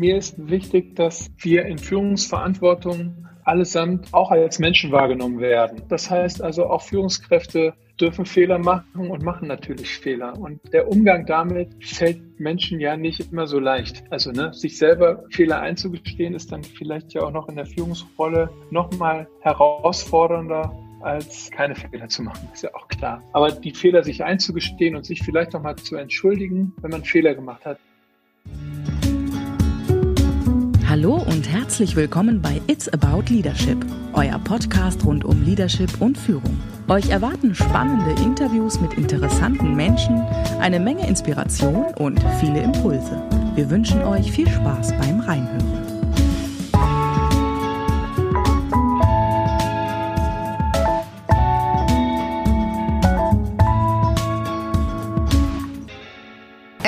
Mir ist wichtig, dass wir in Führungsverantwortung allesamt auch als Menschen wahrgenommen werden. Das heißt also, auch Führungskräfte dürfen Fehler machen und machen natürlich Fehler. Und der Umgang damit fällt Menschen ja nicht immer so leicht. Also ne, sich selber Fehler einzugestehen, ist dann vielleicht ja auch noch in der Führungsrolle nochmal herausfordernder als keine Fehler zu machen, ist ja auch klar. Aber die Fehler sich einzugestehen und sich vielleicht nochmal zu entschuldigen, wenn man Fehler gemacht hat, Hallo und herzlich willkommen bei It's About Leadership, euer Podcast rund um Leadership und Führung. Euch erwarten spannende Interviews mit interessanten Menschen, eine Menge Inspiration und viele Impulse. Wir wünschen euch viel Spaß beim Reinhören.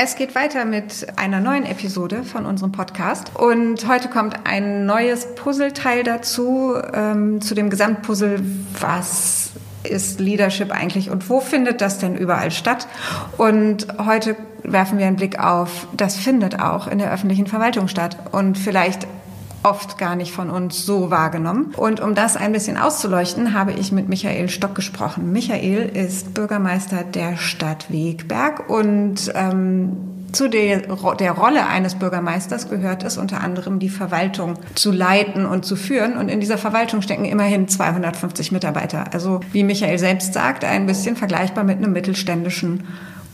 Es geht weiter mit einer neuen Episode von unserem Podcast. Und heute kommt ein neues Puzzleteil dazu, ähm, zu dem Gesamtpuzzle, was ist Leadership eigentlich und wo findet das denn überall statt? Und heute werfen wir einen Blick auf, das findet auch in der öffentlichen Verwaltung statt. Und vielleicht oft gar nicht von uns so wahrgenommen. Und um das ein bisschen auszuleuchten, habe ich mit Michael Stock gesprochen. Michael ist Bürgermeister der Stadt Wegberg und ähm, zu der, der Rolle eines Bürgermeisters gehört es unter anderem, die Verwaltung zu leiten und zu führen. Und in dieser Verwaltung stecken immerhin 250 Mitarbeiter. Also wie Michael selbst sagt, ein bisschen vergleichbar mit einem mittelständischen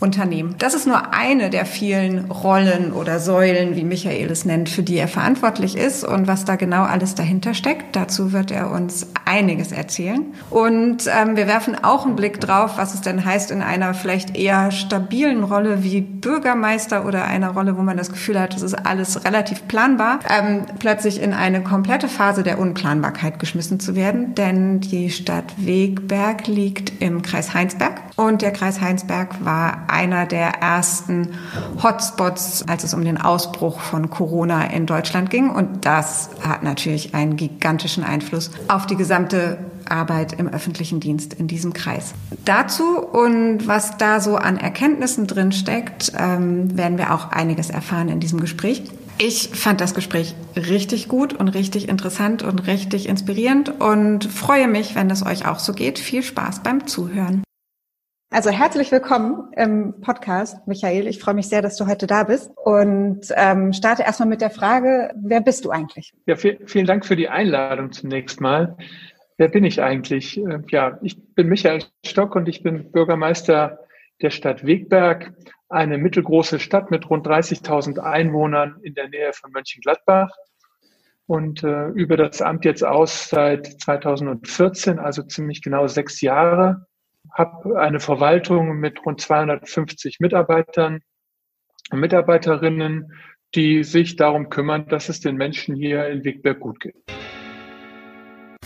Unternehmen. Das ist nur eine der vielen Rollen oder Säulen, wie Michael es nennt, für die er verantwortlich ist und was da genau alles dahinter steckt. Dazu wird er uns einiges erzählen. Und ähm, wir werfen auch einen Blick drauf, was es denn heißt, in einer vielleicht eher stabilen Rolle wie Bürgermeister oder einer Rolle, wo man das Gefühl hat, das ist alles relativ planbar, ähm, plötzlich in eine komplette Phase der Unplanbarkeit geschmissen zu werden. Denn die Stadt Wegberg liegt im Kreis Heinsberg und der Kreis Heinsberg war einer der ersten Hotspots, als es um den Ausbruch von Corona in Deutschland ging. Und das hat natürlich einen gigantischen Einfluss auf die gesamte Arbeit im öffentlichen Dienst in diesem Kreis. Dazu und was da so an Erkenntnissen drin steckt, ähm, werden wir auch einiges erfahren in diesem Gespräch. Ich fand das Gespräch richtig gut und richtig interessant und richtig inspirierend und freue mich, wenn es euch auch so geht. Viel Spaß beim Zuhören. Also herzlich willkommen im Podcast, Michael. Ich freue mich sehr, dass du heute da bist und ähm, starte erstmal mit der Frage, wer bist du eigentlich? Ja, vielen Dank für die Einladung zunächst mal. Wer bin ich eigentlich? Ähm, ja, ich bin Michael Stock und ich bin Bürgermeister der Stadt Wegberg, eine mittelgroße Stadt mit rund 30.000 Einwohnern in der Nähe von Mönchengladbach und äh, über das Amt jetzt aus seit 2014, also ziemlich genau sechs Jahre habe eine Verwaltung mit rund 250 Mitarbeitern und Mitarbeiterinnen, die sich darum kümmern, dass es den Menschen hier in Wegberg gut geht.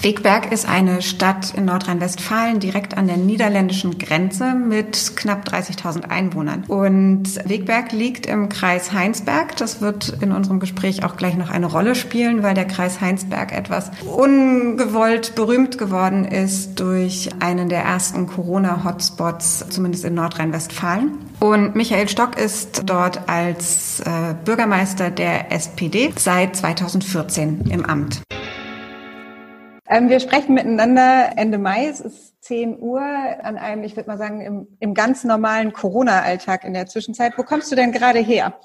Wegberg ist eine Stadt in Nordrhein-Westfalen direkt an der niederländischen Grenze mit knapp 30.000 Einwohnern. Und Wegberg liegt im Kreis Heinsberg. Das wird in unserem Gespräch auch gleich noch eine Rolle spielen, weil der Kreis Heinsberg etwas ungewollt berühmt geworden ist durch einen der ersten Corona-Hotspots, zumindest in Nordrhein-Westfalen. Und Michael Stock ist dort als äh, Bürgermeister der SPD seit 2014 im Amt. Ähm, wir sprechen miteinander Ende Mai. Es ist 10 Uhr an einem, ich würde mal sagen, im, im ganz normalen Corona-Alltag in der Zwischenzeit. Wo kommst du denn gerade her?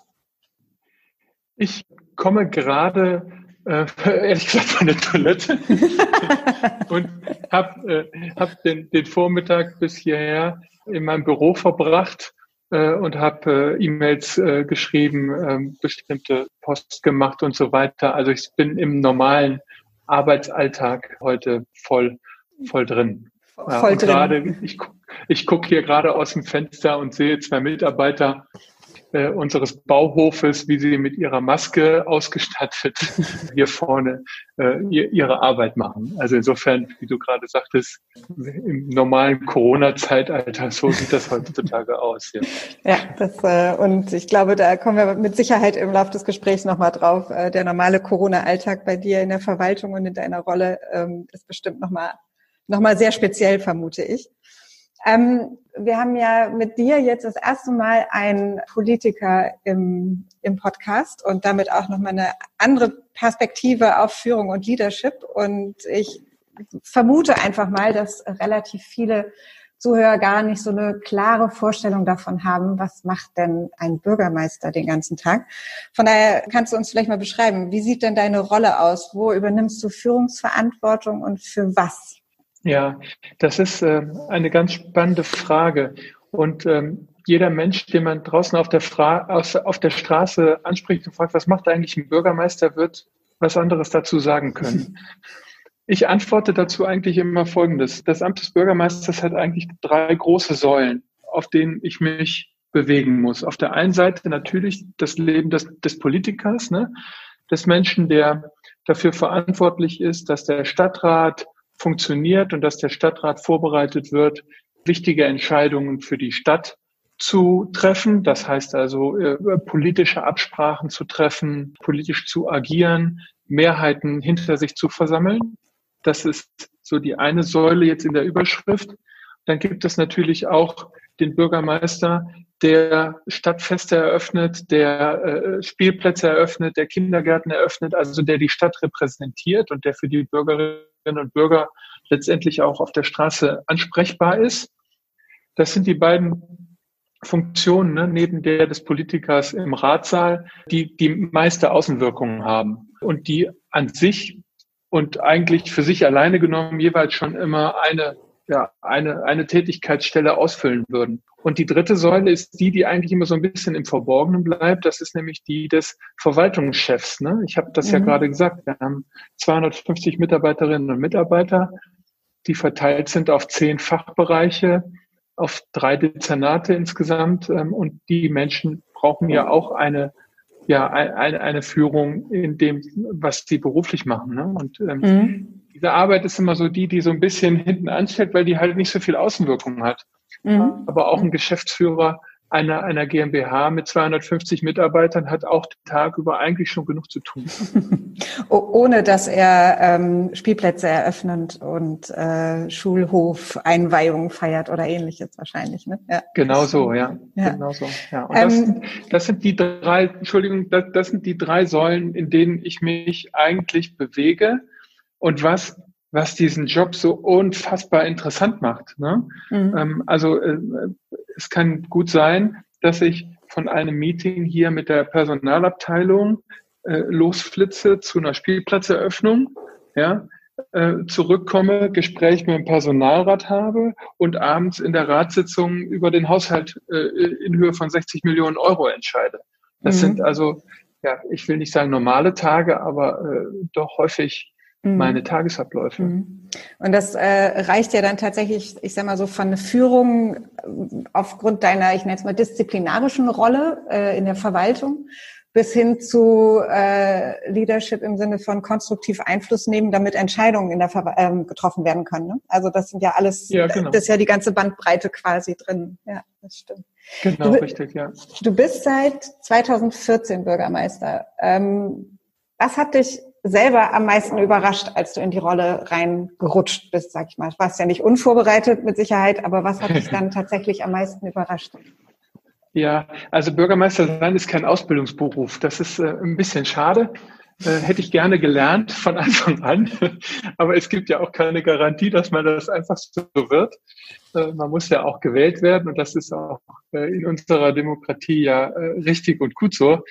Ich komme gerade, äh, ehrlich gesagt, von der Toilette und habe äh, hab den, den Vormittag bis hierher in meinem Büro verbracht äh, und habe äh, E-Mails äh, geschrieben, äh, bestimmte Post gemacht und so weiter. Also ich bin im normalen Arbeitsalltag heute voll, voll drin. Voll ja, drin. Gerade, ich, ich gucke hier gerade aus dem Fenster und sehe zwei Mitarbeiter äh, unseres Bauhofes, wie sie mit ihrer Maske ausgestattet hier vorne äh, ihre Arbeit machen. Also insofern, wie du gerade sagtest, im normalen Corona-Zeitalter, so sieht das heutzutage aus. Ja, ja das, äh, und ich glaube, da kommen wir mit Sicherheit im Laufe des Gesprächs nochmal drauf. Äh, der normale Corona-Alltag bei dir in der Verwaltung und in deiner Rolle ähm, ist bestimmt nochmal noch mal sehr speziell, vermute ich. Ähm, wir haben ja mit dir jetzt das erste Mal einen Politiker im, im Podcast und damit auch nochmal eine andere Perspektive auf Führung und Leadership. Und ich vermute einfach mal, dass relativ viele Zuhörer gar nicht so eine klare Vorstellung davon haben, was macht denn ein Bürgermeister den ganzen Tag. Von daher kannst du uns vielleicht mal beschreiben, wie sieht denn deine Rolle aus? Wo übernimmst du Führungsverantwortung und für was? Ja, das ist äh, eine ganz spannende Frage. Und ähm, jeder Mensch, den man draußen auf der, Fra aus, auf der Straße anspricht und fragt, was macht eigentlich ein Bürgermeister, wird was anderes dazu sagen können. Ich antworte dazu eigentlich immer Folgendes. Das Amt des Bürgermeisters hat eigentlich drei große Säulen, auf denen ich mich bewegen muss. Auf der einen Seite natürlich das Leben des, des Politikers, ne? des Menschen, der dafür verantwortlich ist, dass der Stadtrat funktioniert und dass der Stadtrat vorbereitet wird, wichtige Entscheidungen für die Stadt zu treffen. Das heißt also, äh, politische Absprachen zu treffen, politisch zu agieren, Mehrheiten hinter sich zu versammeln. Das ist so die eine Säule jetzt in der Überschrift. Dann gibt es natürlich auch den Bürgermeister, der Stadtfeste eröffnet, der äh, Spielplätze eröffnet, der Kindergärten eröffnet, also der die Stadt repräsentiert und der für die Bürgerinnen und Bürger letztendlich auch auf der Straße ansprechbar ist. Das sind die beiden Funktionen ne, neben der des Politikers im Ratssaal, die die meiste Außenwirkungen haben und die an sich und eigentlich für sich alleine genommen jeweils schon immer eine, ja, eine, eine Tätigkeitsstelle ausfüllen würden. Und die dritte Säule ist die, die eigentlich immer so ein bisschen im Verborgenen bleibt. Das ist nämlich die des Verwaltungschefs. Ne? Ich habe das mhm. ja gerade gesagt. Wir haben 250 Mitarbeiterinnen und Mitarbeiter, die verteilt sind auf zehn Fachbereiche, auf drei Dezernate insgesamt. Ähm, und die Menschen brauchen ja auch eine ja eine, eine Führung in dem, was die beruflich machen. Ne? Und ähm, mhm. Diese Arbeit ist immer so die, die so ein bisschen hinten anstellt, weil die halt nicht so viel Außenwirkung hat. Mhm. Aber auch ein Geschäftsführer einer, einer GmbH mit 250 Mitarbeitern hat auch den Tag über eigentlich schon genug zu tun. Ohne dass er ähm, Spielplätze eröffnet und äh, Schulhof Einweihungen feiert oder ähnliches wahrscheinlich. Ne? Ja. Genau so, ja. ja. Genau so. Ja. Und das, ähm, das sind die drei, Entschuldigung, das, das sind die drei Säulen, in denen ich mich eigentlich bewege. Und was was diesen Job so unfassbar interessant macht. Ne? Mhm. Ähm, also äh, es kann gut sein, dass ich von einem Meeting hier mit der Personalabteilung äh, losflitze zu einer Spielplatzeröffnung, ja, äh, zurückkomme, Gespräch mit dem Personalrat habe und abends in der Ratssitzung über den Haushalt äh, in Höhe von 60 Millionen Euro entscheide. Das mhm. sind also, ja, ich will nicht sagen normale Tage, aber äh, doch häufig Mhm. meine Tagesabläufe. Mhm. Und das äh, reicht ja dann tatsächlich, ich sag mal so, von der Führung äh, aufgrund deiner, ich nenne es mal, disziplinarischen Rolle äh, in der Verwaltung bis hin zu äh, Leadership im Sinne von konstruktiv Einfluss nehmen, damit Entscheidungen in der Ver ähm, getroffen werden können. Ne? Also das sind ja alles, ja, genau. das ist ja die ganze Bandbreite quasi drin. Ja, das stimmt. Genau, du, richtig, ja. Du bist seit 2014 Bürgermeister. Ähm, was hat dich selber am meisten überrascht, als du in die Rolle reingerutscht bist, sag ich mal? Du warst ja nicht unvorbereitet mit Sicherheit, aber was hat dich dann tatsächlich am meisten überrascht? Ja, also Bürgermeister sein ist kein Ausbildungsberuf. Das ist äh, ein bisschen schade. Äh, hätte ich gerne gelernt von Anfang an. Aber es gibt ja auch keine Garantie, dass man das einfach so wird. Äh, man muss ja auch gewählt werden und das ist auch äh, in unserer Demokratie ja äh, richtig und gut so.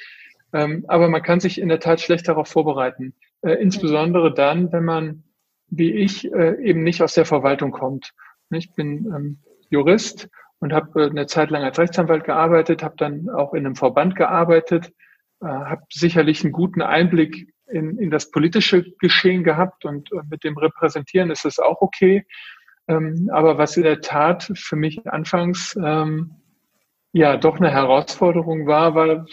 Ähm, aber man kann sich in der Tat schlecht darauf vorbereiten. Äh, insbesondere dann, wenn man, wie ich, äh, eben nicht aus der Verwaltung kommt. Ich bin ähm, Jurist und habe äh, eine Zeit lang als Rechtsanwalt gearbeitet, habe dann auch in einem Verband gearbeitet, äh, habe sicherlich einen guten Einblick in, in das politische Geschehen gehabt und äh, mit dem Repräsentieren ist es auch okay. Ähm, aber was in der Tat für mich anfangs ähm, ja doch eine Herausforderung war, war,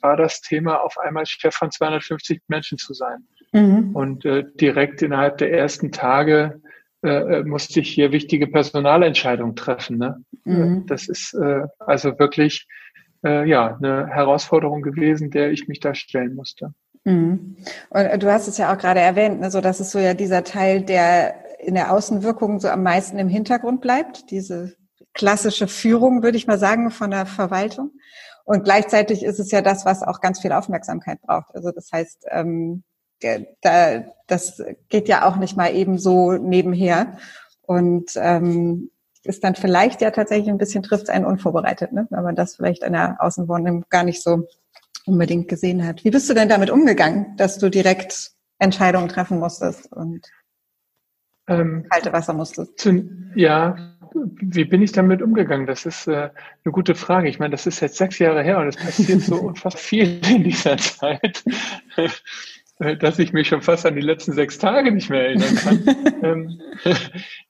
war das Thema auf einmal Chef von 250 Menschen zu sein. Mhm. Und äh, direkt innerhalb der ersten Tage äh, äh, musste ich hier wichtige Personalentscheidungen treffen. Ne? Mhm. Das ist äh, also wirklich äh, ja eine Herausforderung gewesen, der ich mich da stellen musste. Mhm. Und äh, du hast es ja auch gerade erwähnt, ne, so dass es so ja dieser Teil, der in der Außenwirkung so am meisten im Hintergrund bleibt, diese klassische Führung, würde ich mal sagen, von der Verwaltung. Und gleichzeitig ist es ja das, was auch ganz viel Aufmerksamkeit braucht. Also das heißt, ähm, da, das geht ja auch nicht mal eben so nebenher. Und ähm, ist dann vielleicht ja tatsächlich ein bisschen trifft einen unvorbereitet, ne? wenn man das vielleicht in der Außenwahrnehmung gar nicht so unbedingt gesehen hat. Wie bist du denn damit umgegangen, dass du direkt Entscheidungen treffen musstest und ähm, kalte Wasser musstest? Zu, ja, wie bin ich damit umgegangen? Das ist äh, eine gute Frage. Ich meine, das ist jetzt sechs Jahre her und es passiert so unfassbar viel in dieser Zeit, äh, dass ich mich schon fast an die letzten sechs Tage nicht mehr erinnern kann. ähm,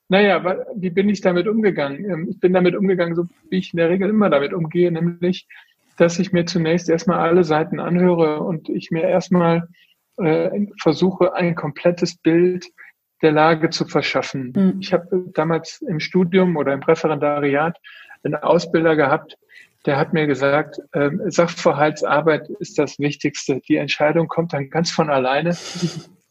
naja, wie bin ich damit umgegangen? Ähm, ich bin damit umgegangen, so wie ich in der Regel immer damit umgehe, nämlich, dass ich mir zunächst erstmal alle Seiten anhöre und ich mir erstmal äh, versuche, ein komplettes Bild der Lage zu verschaffen. Mhm. Ich habe damals im Studium oder im Referendariat einen Ausbilder gehabt, der hat mir gesagt, äh, Sachverhaltsarbeit ist das Wichtigste. Die Entscheidung kommt dann ganz von alleine.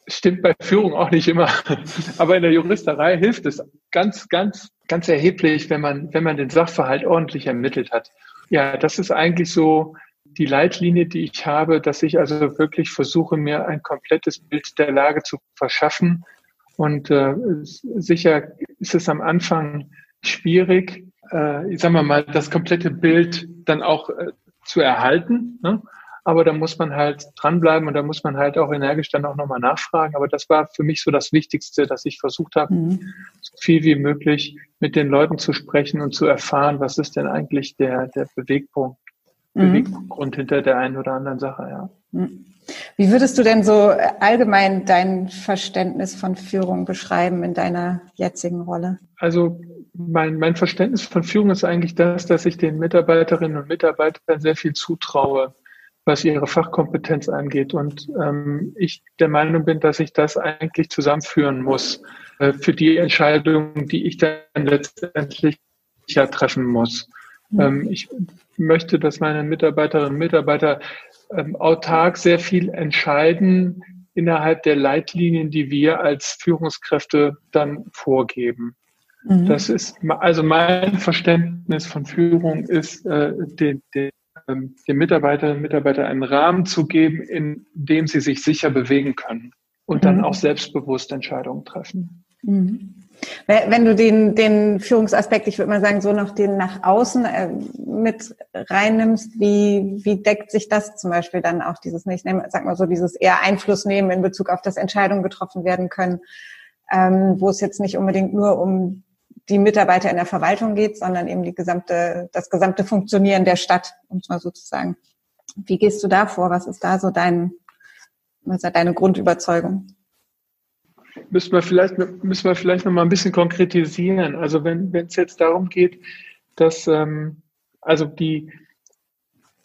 Stimmt bei Führung auch nicht immer. Aber in der Juristerei hilft es ganz, ganz, ganz erheblich, wenn man, wenn man den Sachverhalt ordentlich ermittelt hat. Ja, das ist eigentlich so die Leitlinie, die ich habe, dass ich also wirklich versuche, mir ein komplettes Bild der Lage zu verschaffen. Und äh, sicher ist es am Anfang schwierig, äh, ich sag mal mal, das komplette Bild dann auch äh, zu erhalten. Ne? Aber da muss man halt dranbleiben und da muss man halt auch energisch dann auch nochmal nachfragen. Aber das war für mich so das Wichtigste, dass ich versucht habe, mhm. so viel wie möglich mit den Leuten zu sprechen und zu erfahren, was ist denn eigentlich der, der Bewegpunkt, mhm. Beweggrund hinter der einen oder anderen Sache, ja. Mhm. Wie würdest du denn so allgemein dein Verständnis von Führung beschreiben in deiner jetzigen Rolle? Also mein, mein Verständnis von Führung ist eigentlich das, dass ich den Mitarbeiterinnen und Mitarbeitern sehr viel zutraue was ihre Fachkompetenz angeht. Und ähm, ich der Meinung bin, dass ich das eigentlich zusammenführen muss äh, für die Entscheidungen, die ich dann letztendlich ja treffen muss. Mhm. Ähm, ich möchte, dass meine Mitarbeiterinnen und Mitarbeiter ähm, autark sehr viel entscheiden innerhalb der Leitlinien, die wir als Führungskräfte dann vorgeben. Mhm. Das ist also mein Verständnis von Führung ist, äh, den, den ähm, den Mitarbeiterinnen und Mitarbeitern einen Rahmen zu geben, in dem sie sich sicher bewegen können und mhm. dann auch selbstbewusst Entscheidungen treffen. Mhm. Wenn du den, den Führungsaspekt, ich würde mal sagen, so noch den nach außen äh, mit reinnimmst, wie, wie deckt sich das zum Beispiel dann auch dieses, ich nehme, sag mal so, dieses eher Einfluss nehmen in Bezug auf das Entscheidungen getroffen werden können, ähm, wo es jetzt nicht unbedingt nur um die Mitarbeiter in der Verwaltung geht, sondern eben die gesamte, das gesamte Funktionieren der Stadt, um es mal so zu sagen. Wie gehst du da vor? Was ist da so dein, was ist deine Grundüberzeugung? Müssen wir vielleicht, müssen wir vielleicht noch mal ein bisschen konkretisieren. Also wenn, wenn es jetzt darum geht, dass, ähm, also die,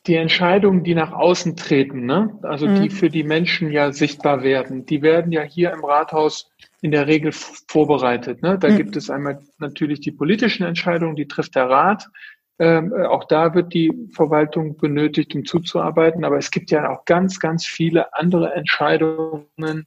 die Entscheidungen, die nach außen treten, ne? also mhm. die für die Menschen ja sichtbar werden, die werden ja hier im Rathaus in der Regel vorbereitet. Ne? Da mhm. gibt es einmal natürlich die politischen Entscheidungen, die trifft der Rat. Ähm, äh, auch da wird die Verwaltung benötigt, um zuzuarbeiten. Aber es gibt ja auch ganz, ganz viele andere Entscheidungen,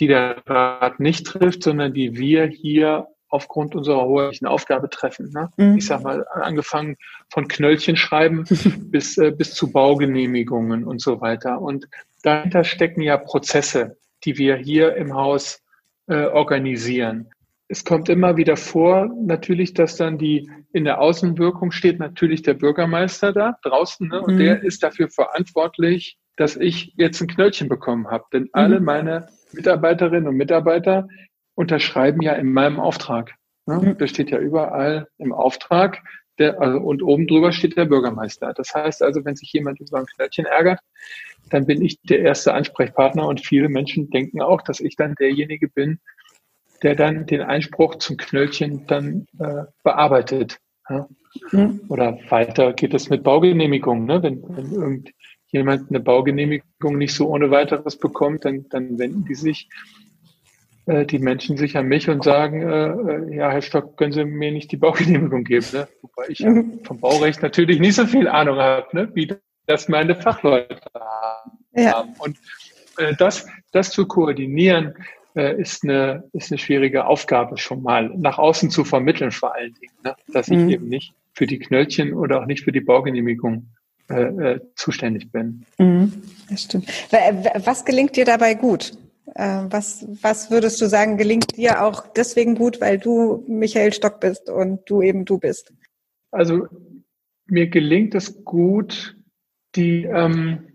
die der Rat nicht trifft, sondern die wir hier aufgrund unserer hoheitlichen Aufgabe treffen. Ne? Mhm. Ich sag mal, angefangen von Knöllchen schreiben bis, äh, bis zu Baugenehmigungen und so weiter. Und dahinter stecken ja Prozesse, die wir hier im Haus äh, organisieren. Es kommt immer wieder vor, natürlich, dass dann die in der Außenwirkung steht natürlich der Bürgermeister da draußen ne? und mhm. der ist dafür verantwortlich, dass ich jetzt ein Knöllchen bekommen habe. Denn mhm. alle meine Mitarbeiterinnen und Mitarbeiter unterschreiben ja in meinem Auftrag. Ne? Mhm. Das steht ja überall im Auftrag. Der, also, und oben drüber steht der Bürgermeister. Das heißt also, wenn sich jemand über ein Knöllchen ärgert, dann bin ich der erste Ansprechpartner und viele Menschen denken auch, dass ich dann derjenige bin, der dann den Einspruch zum Knöllchen dann äh, bearbeitet. Ja? Mhm. Oder weiter geht es mit Baugenehmigungen. Ne? Wenn, wenn irgendjemand eine Baugenehmigung nicht so ohne weiteres bekommt, dann, dann wenden die sich äh, die Menschen sich an mich und sagen, äh, äh, ja, Herr Stock, können Sie mir nicht die Baugenehmigung geben? Ne? Wobei ich mhm. vom Baurecht natürlich nicht so viel Ahnung habe, ne? wie das meine Fachleute haben. Ja. Und äh, das, das zu koordinieren, äh, ist, eine, ist eine schwierige Aufgabe schon mal, nach außen zu vermitteln vor allen Dingen, ne? dass ich mhm. eben nicht für die Knöllchen oder auch nicht für die Baugenehmigung äh, äh, zuständig bin. Mhm, das stimmt. Was gelingt dir dabei gut? Äh, was, was würdest du sagen, gelingt dir auch deswegen gut, weil du Michael Stock bist und du eben du bist? Also mir gelingt es gut, die, ähm,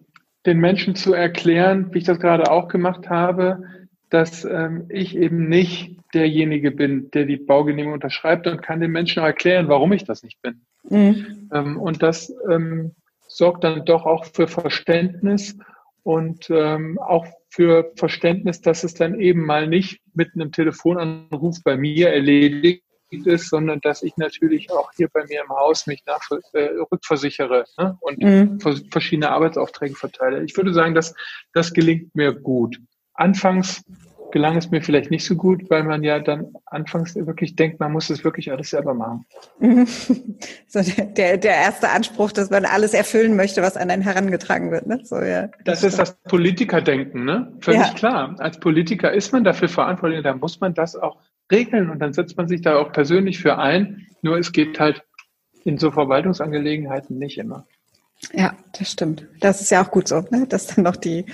den Menschen zu erklären, wie ich das gerade auch gemacht habe, dass ähm, ich eben nicht derjenige bin, der die Baugenehmigung unterschreibt und kann den Menschen auch erklären, warum ich das nicht bin. Mhm. Ähm, und das ähm, sorgt dann doch auch für Verständnis und ähm, auch für Verständnis, dass es dann eben mal nicht mit einem Telefonanruf bei mir erledigt ist, sondern dass ich natürlich auch hier bei mir im Haus mich nach, äh, rückversichere ne? und mhm. verschiedene Arbeitsaufträge verteile. Ich würde sagen, dass das gelingt mir gut. Anfangs gelang es mir vielleicht nicht so gut, weil man ja dann anfangs wirklich denkt, man muss es wirklich alles selber machen. Mhm. So der, der erste Anspruch, dass man alles erfüllen möchte, was an einen herangetragen wird. Ne? So, ja. Das ist das Politikerdenken, ne? Völlig ja. klar. Als Politiker ist man dafür verantwortlich, da muss man das auch regeln und dann setzt man sich da auch persönlich für ein. Nur es geht halt in so Verwaltungsangelegenheiten nicht immer. Ja, das stimmt. Das ist ja auch gut so, ne? dass dann noch die,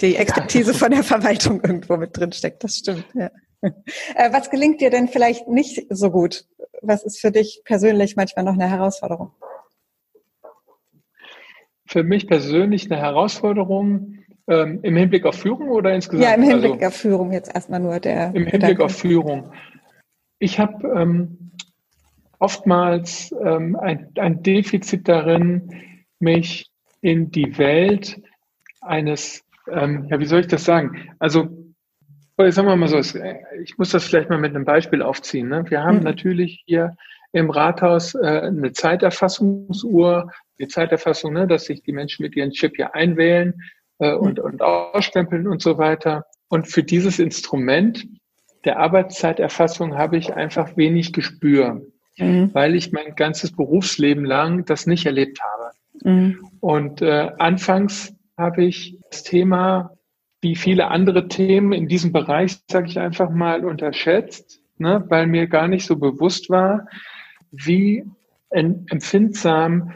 die Expertise von der Verwaltung irgendwo mit drin steckt. Das stimmt. Ja. Äh, was gelingt dir denn vielleicht nicht so gut? Was ist für dich persönlich manchmal noch eine Herausforderung? Für mich persönlich eine Herausforderung ähm, im Hinblick auf Führung oder insgesamt? Ja, im Hinblick also, auf Führung jetzt erstmal nur der. Im Hinblick Gedanke. auf Führung. Ich habe ähm, oftmals ähm, ein, ein Defizit darin, mich in die Welt eines, ähm, ja, wie soll ich das sagen? Also, sagen wir mal so, ich muss das vielleicht mal mit einem Beispiel aufziehen. Ne? Wir haben mhm. natürlich hier im Rathaus äh, eine Zeiterfassungsuhr, die Zeiterfassung, ne, dass sich die Menschen mit ihren Chip hier einwählen äh, und, mhm. und ausstempeln und so weiter. Und für dieses Instrument der Arbeitszeiterfassung habe ich einfach wenig Gespür, mhm. weil ich mein ganzes Berufsleben lang das nicht erlebt habe. Mhm. Und äh, anfangs habe ich das Thema, wie viele andere Themen in diesem Bereich, sage ich einfach mal, unterschätzt, ne, weil mir gar nicht so bewusst war, wie empfindsam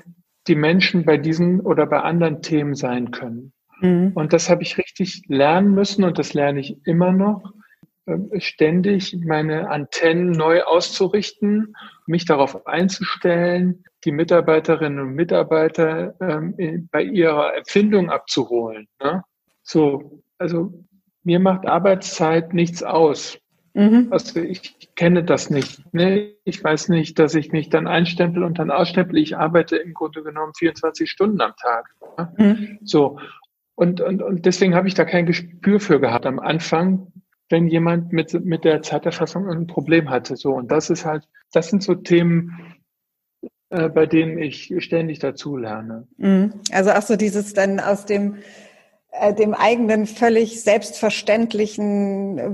die Menschen bei diesen oder bei anderen Themen sein können. Mhm. Und das habe ich richtig lernen müssen und das lerne ich immer noch, ähm, ständig meine Antennen neu auszurichten, mich darauf einzustellen, die Mitarbeiterinnen und Mitarbeiter ähm, bei ihrer Empfindung abzuholen. Ne? So, also mir macht Arbeitszeit nichts aus. Mhm. Also ich kenne das nicht. Ne? Ich weiß nicht, dass ich mich dann einstempel und dann ausstempel. Ich arbeite im Grunde genommen 24 Stunden am Tag. Ne? Mhm. So. Und, und, und deswegen habe ich da kein Gespür für gehabt am Anfang, wenn jemand mit, mit der Zeiterfassung ein Problem hatte. So, und das ist halt, das sind so Themen, äh, bei denen ich ständig dazu lerne. Mhm. Also auch so dieses dann aus dem, äh, dem eigenen völlig selbstverständlichen äh,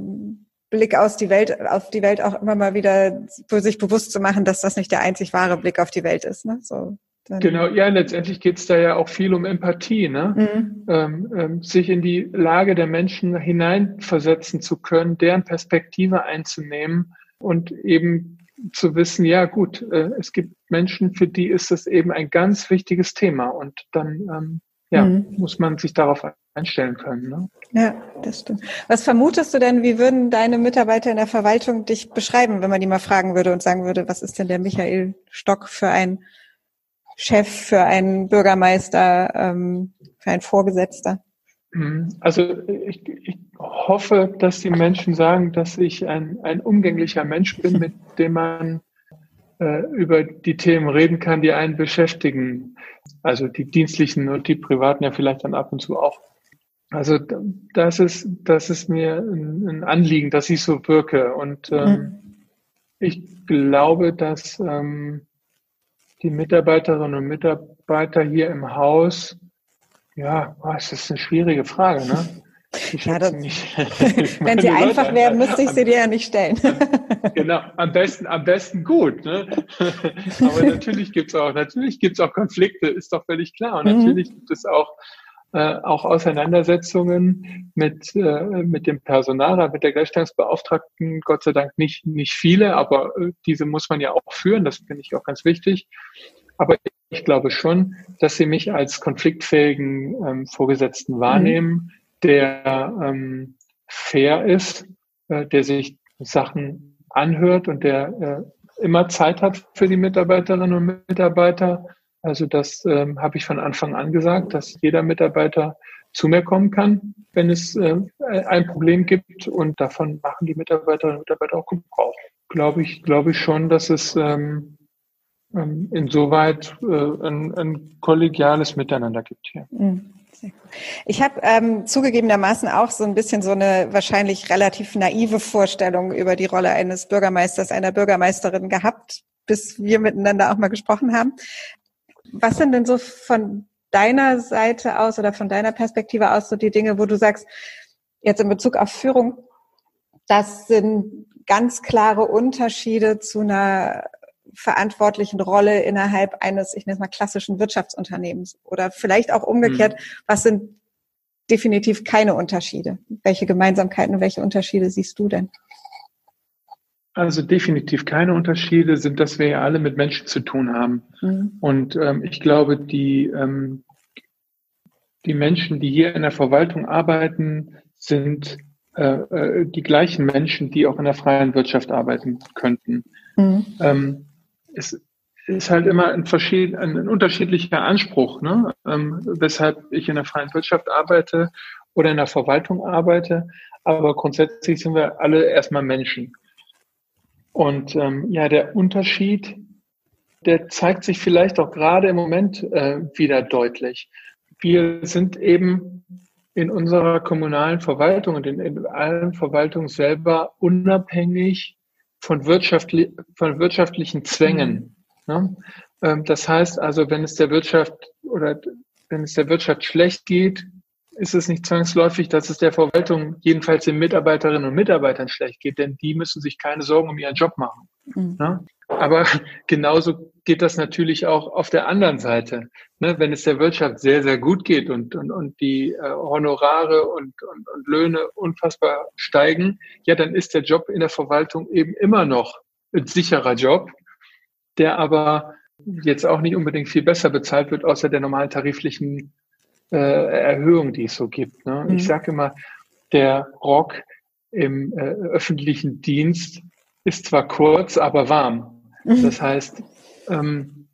Blick aus die Welt, auf die Welt auch immer mal wieder für sich bewusst zu machen, dass das nicht der einzig wahre Blick auf die Welt ist. Ne? So, genau, ja, letztendlich geht es da ja auch viel um Empathie, ne? Mhm. Ähm, ähm, sich in die Lage der Menschen hineinversetzen zu können, deren Perspektive einzunehmen und eben zu wissen, ja gut, äh, es gibt Menschen, für die ist das eben ein ganz wichtiges Thema und dann ähm, ja, mhm. muss man sich darauf einstellen können. Ne? Ja, das stimmt. Was vermutest du denn, wie würden deine Mitarbeiter in der Verwaltung dich beschreiben, wenn man die mal fragen würde und sagen würde, was ist denn der Michael Stock für ein Chef, für einen Bürgermeister, ähm, für einen Vorgesetzter? Mhm. Also ich, ich hoffe, dass die Menschen sagen, dass ich ein, ein umgänglicher Mensch bin, mit dem man äh, über die Themen reden kann, die einen beschäftigen. Also die dienstlichen und die privaten ja vielleicht dann ab und zu auch. Also das ist, das ist mir ein, ein Anliegen, dass ich so wirke. Und ähm, mhm. ich glaube, dass ähm, die Mitarbeiterinnen und Mitarbeiter hier im Haus ja, oh, das ist eine schwierige Frage, ne? Ja, das, wenn sie einfach wäre, müsste ich sie dir ja nicht stellen. genau, am besten, am besten gut. Ne? Aber natürlich gibt es auch, natürlich gibt's auch Konflikte, ist doch völlig klar. Und mhm. natürlich gibt es auch äh, auch Auseinandersetzungen mit, äh, mit dem Personal, mit der Gleichstellungsbeauftragten, Gott sei Dank nicht, nicht viele, aber äh, diese muss man ja auch führen, das finde ich auch ganz wichtig. Aber ich glaube schon, dass sie mich als konfliktfähigen ähm, Vorgesetzten wahrnehmen, mhm. der ähm, fair ist, äh, der sich Sachen anhört und der äh, immer Zeit hat für die Mitarbeiterinnen und Mitarbeiter. Also das ähm, habe ich von Anfang an gesagt, dass jeder Mitarbeiter zu mir kommen kann, wenn es äh, ein Problem gibt und davon machen die Mitarbeiterinnen und Mitarbeiter auch Gebrauch. Glaube ich, glaube ich schon, dass es ähm, ähm insoweit äh, ein, ein kollegiales Miteinander gibt hier. Mhm. Ich habe ähm, zugegebenermaßen auch so ein bisschen so eine wahrscheinlich relativ naive Vorstellung über die Rolle eines Bürgermeisters, einer Bürgermeisterin gehabt, bis wir miteinander auch mal gesprochen haben. Was sind denn so von deiner Seite aus oder von deiner Perspektive aus so die Dinge, wo du sagst, jetzt in Bezug auf Führung, das sind ganz klare Unterschiede zu einer verantwortlichen Rolle innerhalb eines, ich nenne es mal, klassischen Wirtschaftsunternehmens? Oder vielleicht auch umgekehrt, hm. was sind definitiv keine Unterschiede? Welche Gemeinsamkeiten und welche Unterschiede siehst du denn? Also definitiv keine Unterschiede sind, dass wir ja alle mit Menschen zu tun haben. Mhm. Und ähm, ich glaube, die, ähm, die Menschen, die hier in der Verwaltung arbeiten, sind äh, äh die gleichen Menschen, die auch in der freien Wirtschaft arbeiten könnten. Mhm. Ähm, es ist halt immer ein, verschied ein, ein unterschiedlicher Anspruch, ne? ähm, weshalb ich in der freien Wirtschaft arbeite oder in der Verwaltung arbeite. Aber grundsätzlich sind wir alle erstmal Menschen. Und ähm, ja, der Unterschied, der zeigt sich vielleicht auch gerade im Moment äh, wieder deutlich. Wir sind eben in unserer kommunalen Verwaltung und in, in allen Verwaltungen selber unabhängig von, wirtschaftli von wirtschaftlichen Zwängen. Ne? Ähm, das heißt also, wenn es der Wirtschaft oder wenn es der Wirtschaft schlecht geht, ist es nicht zwangsläufig, dass es der Verwaltung, jedenfalls den Mitarbeiterinnen und Mitarbeitern schlecht geht, denn die müssen sich keine Sorgen um ihren Job machen. Mhm. Ne? Aber genauso geht das natürlich auch auf der anderen Seite. Ne? Wenn es der Wirtschaft sehr, sehr gut geht und, und, und die äh, Honorare und, und, und Löhne unfassbar steigen, ja, dann ist der Job in der Verwaltung eben immer noch ein sicherer Job, der aber jetzt auch nicht unbedingt viel besser bezahlt wird, außer der normalen tariflichen äh, Erhöhung, die es so gibt. Ne? Mhm. Ich sage immer, der Rock im äh, öffentlichen Dienst ist zwar kurz, aber warm. Mhm. Das heißt, ähm,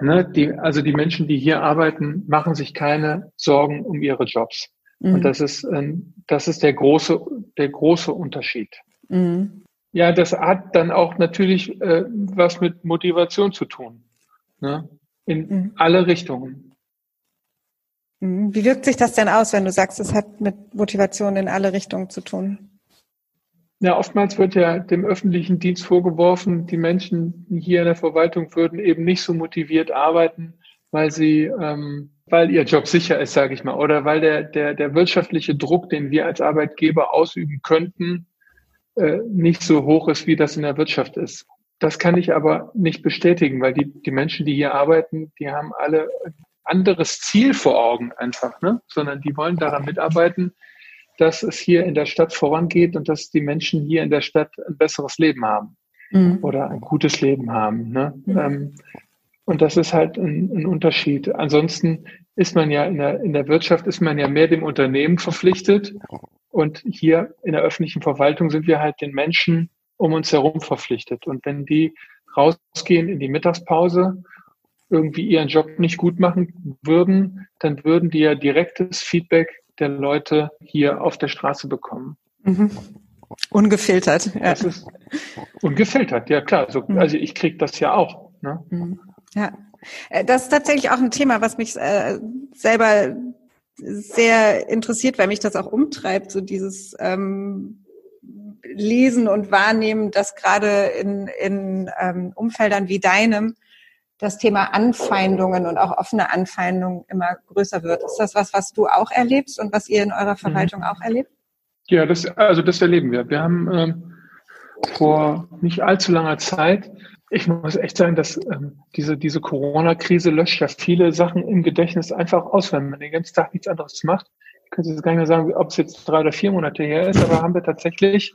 ne, die, also die Menschen, die hier arbeiten, machen sich keine Sorgen um ihre Jobs. Mhm. Und das ist, ähm, das ist der große, der große Unterschied. Mhm. Ja, das hat dann auch natürlich äh, was mit Motivation zu tun. Ne? In mhm. alle Richtungen. Mhm. Wie wirkt sich das denn aus, wenn du sagst, es hat mit Motivation in alle Richtungen zu tun? Ja, oftmals wird ja dem öffentlichen Dienst vorgeworfen, die Menschen hier in der Verwaltung würden eben nicht so motiviert arbeiten, weil sie, ähm, weil ihr Job sicher ist, sage ich mal, oder weil der, der, der wirtschaftliche Druck, den wir als Arbeitgeber ausüben könnten, äh, nicht so hoch ist, wie das in der Wirtschaft ist. Das kann ich aber nicht bestätigen, weil die, die Menschen, die hier arbeiten, die haben alle ein anderes Ziel vor Augen einfach, ne? sondern die wollen daran mitarbeiten, dass es hier in der Stadt vorangeht und dass die Menschen hier in der Stadt ein besseres Leben haben mhm. oder ein gutes Leben haben. Ne? Mhm. Ähm, und das ist halt ein, ein, Unterschied. Ansonsten ist man ja in der, in der Wirtschaft, ist man ja mehr dem Unternehmen verpflichtet. Und hier in der öffentlichen Verwaltung sind wir halt den Menschen um uns herum verpflichtet. Und wenn die rausgehen in die Mittagspause, irgendwie ihren Job nicht gut machen würden, dann würden die ja direktes Feedback der Leute hier auf der Straße bekommen. Mhm. Ungefiltert. Ja. Das ist ungefiltert, ja klar. Also, mhm. also ich kriege das ja auch. Ne? Mhm. Ja, äh, das ist tatsächlich auch ein Thema, was mich äh, selber sehr interessiert, weil mich das auch umtreibt, so dieses ähm, Lesen und Wahrnehmen, dass gerade in, in ähm, Umfeldern wie deinem das Thema Anfeindungen und auch offene Anfeindungen immer größer wird. Ist das was, was du auch erlebst und was ihr in eurer Verwaltung mhm. auch erlebt? Ja, das, also das erleben wir. Wir haben ähm, vor nicht allzu langer Zeit ich muss echt sagen, dass ähm, diese, diese Corona-Krise löscht ja viele Sachen im Gedächtnis einfach aus, wenn man den ganzen Tag nichts anderes macht. Ich könnte jetzt gar nicht mehr sagen, ob es jetzt drei oder vier Monate her ist, aber haben wir tatsächlich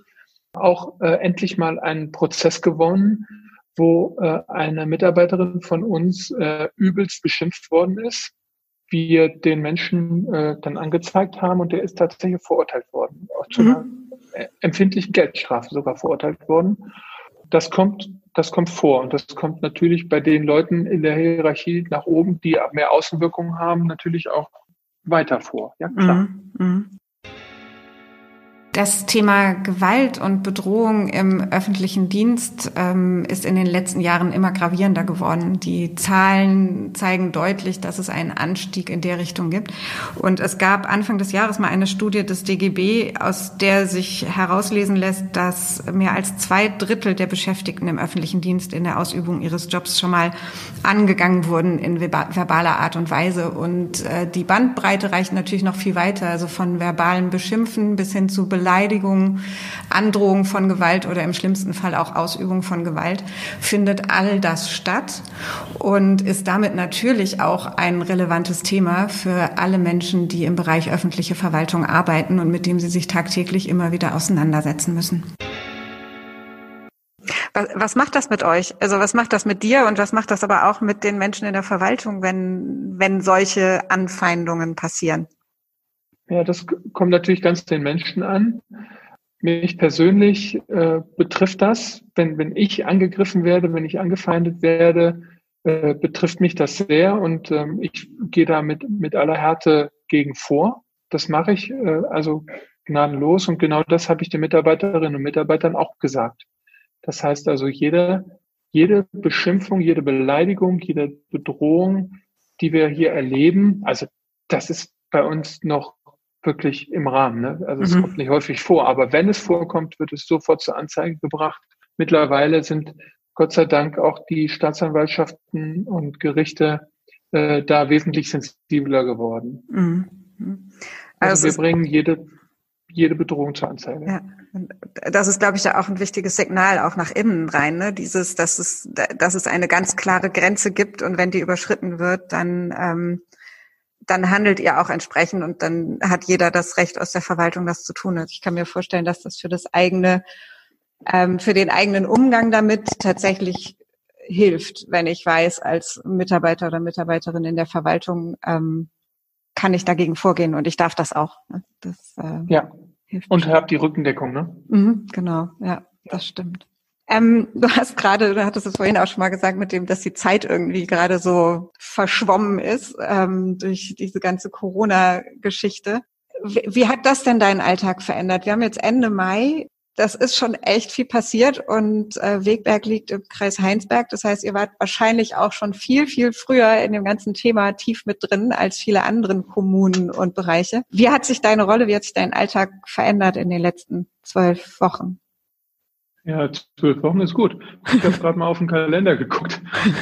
auch äh, endlich mal einen Prozess gewonnen, wo äh, eine Mitarbeiterin von uns äh, übelst beschimpft worden ist. Wir den Menschen äh, dann angezeigt haben und der ist tatsächlich verurteilt worden. Auch zu mhm. einer äh, empfindlichen Geldstrafe sogar verurteilt worden. Das kommt, das kommt vor und das kommt natürlich bei den Leuten in der Hierarchie nach oben, die mehr Außenwirkungen haben, natürlich auch weiter vor. Ja, klar. Mhm. mhm. Das Thema Gewalt und Bedrohung im öffentlichen Dienst ähm, ist in den letzten Jahren immer gravierender geworden. Die Zahlen zeigen deutlich, dass es einen Anstieg in der Richtung gibt. Und es gab Anfang des Jahres mal eine Studie des DGB, aus der sich herauslesen lässt, dass mehr als zwei Drittel der Beschäftigten im öffentlichen Dienst in der Ausübung ihres Jobs schon mal angegangen wurden in verbaler Art und Weise. Und äh, die Bandbreite reicht natürlich noch viel weiter, also von verbalen Beschimpfen bis hin zu Beleidigungen Beleidigung, Androhung von Gewalt oder im schlimmsten Fall auch Ausübung von Gewalt, findet all das statt und ist damit natürlich auch ein relevantes Thema für alle Menschen, die im Bereich öffentliche Verwaltung arbeiten und mit dem sie sich tagtäglich immer wieder auseinandersetzen müssen. Was, was macht das mit euch? Also was macht das mit dir und was macht das aber auch mit den Menschen in der Verwaltung, wenn, wenn solche Anfeindungen passieren? Ja, das kommt natürlich ganz den Menschen an. Mich persönlich äh, betrifft das, wenn, wenn ich angegriffen werde, wenn ich angefeindet werde, äh, betrifft mich das sehr und ähm, ich gehe da mit, mit aller Härte gegen vor. Das mache ich äh, also gnadenlos und genau das habe ich den Mitarbeiterinnen und Mitarbeitern auch gesagt. Das heißt also, jede, jede Beschimpfung, jede Beleidigung, jede Bedrohung, die wir hier erleben, also das ist bei uns noch wirklich im Rahmen. Ne? Also es mhm. kommt nicht häufig vor, aber wenn es vorkommt, wird es sofort zur Anzeige gebracht. Mittlerweile sind Gott sei Dank auch die Staatsanwaltschaften und Gerichte äh, da wesentlich sensibler geworden. Mhm. Also, also wir bringen jede jede Bedrohung zur Anzeige. Ja. Das ist, glaube ich, ja auch ein wichtiges Signal auch nach innen rein, ne? Dieses, dass es, dass es eine ganz klare Grenze gibt und wenn die überschritten wird, dann ähm, dann handelt ihr auch entsprechend und dann hat jeder das Recht aus der Verwaltung, das zu tun. Also ich kann mir vorstellen, dass das für das eigene, ähm, für den eigenen Umgang damit tatsächlich hilft, wenn ich weiß, als Mitarbeiter oder Mitarbeiterin in der Verwaltung ähm, kann ich dagegen vorgehen und ich darf das auch. Ne? Das, äh, ja. Hilft und habt die Rückendeckung, ne? Mhm, genau, ja, das stimmt. Ähm, du hast gerade, du hattest es vorhin auch schon mal gesagt, mit dem, dass die Zeit irgendwie gerade so verschwommen ist ähm, durch diese ganze Corona-Geschichte. Wie, wie hat das denn deinen Alltag verändert? Wir haben jetzt Ende Mai. Das ist schon echt viel passiert und äh, Wegberg liegt im Kreis Heinsberg. Das heißt, ihr wart wahrscheinlich auch schon viel, viel früher in dem ganzen Thema tief mit drin als viele anderen Kommunen und Bereiche. Wie hat sich deine Rolle, wie hat sich dein Alltag verändert in den letzten zwölf Wochen? Ja, zwölf Wochen ist gut. Ich habe gerade mal auf den Kalender geguckt.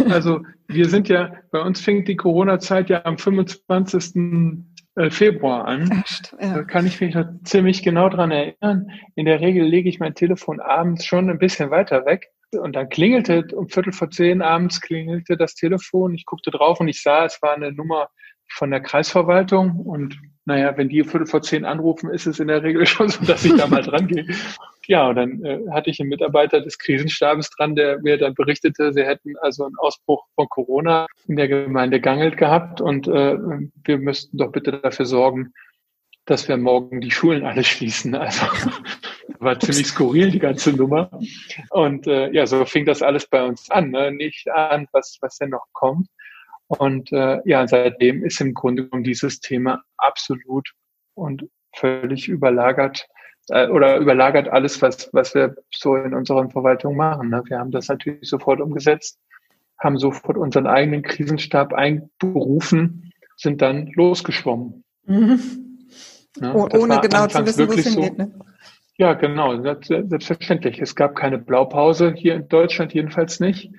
Also wir sind ja, bei uns fängt die Corona-Zeit ja am 25. Äh, Februar an. Echt, ja. Da kann ich mich noch ziemlich genau dran erinnern. In der Regel lege ich mein Telefon abends schon ein bisschen weiter weg. Und dann klingelte um Viertel vor zehn abends klingelte das Telefon. Ich guckte drauf und ich sah, es war eine Nummer von der Kreisverwaltung und naja, wenn die Viertel vor zehn anrufen, ist es in der Regel schon so, dass ich da mal dran gehe. Ja, und dann äh, hatte ich einen Mitarbeiter des Krisenstabes dran, der mir dann berichtete, sie hätten also einen Ausbruch von Corona in der Gemeinde Gangelt gehabt und äh, wir müssten doch bitte dafür sorgen, dass wir morgen die Schulen alle schließen. Also war ziemlich skurril, die ganze Nummer. Und äh, ja, so fing das alles bei uns an. Ne? Nicht an, was, was denn noch kommt. Und äh, ja, seitdem ist im Grunde genommen dieses Thema absolut und völlig überlagert äh, oder überlagert alles, was, was wir so in unseren Verwaltungen machen. Ne? Wir haben das natürlich sofort umgesetzt, haben sofort unseren eigenen Krisenstab einberufen, sind dann losgeschwommen. Mhm. Ja, ohne genau zu wissen, wo es hingeht. Ne? Ja, genau, selbstverständlich. Es gab keine Blaupause hier in Deutschland jedenfalls nicht.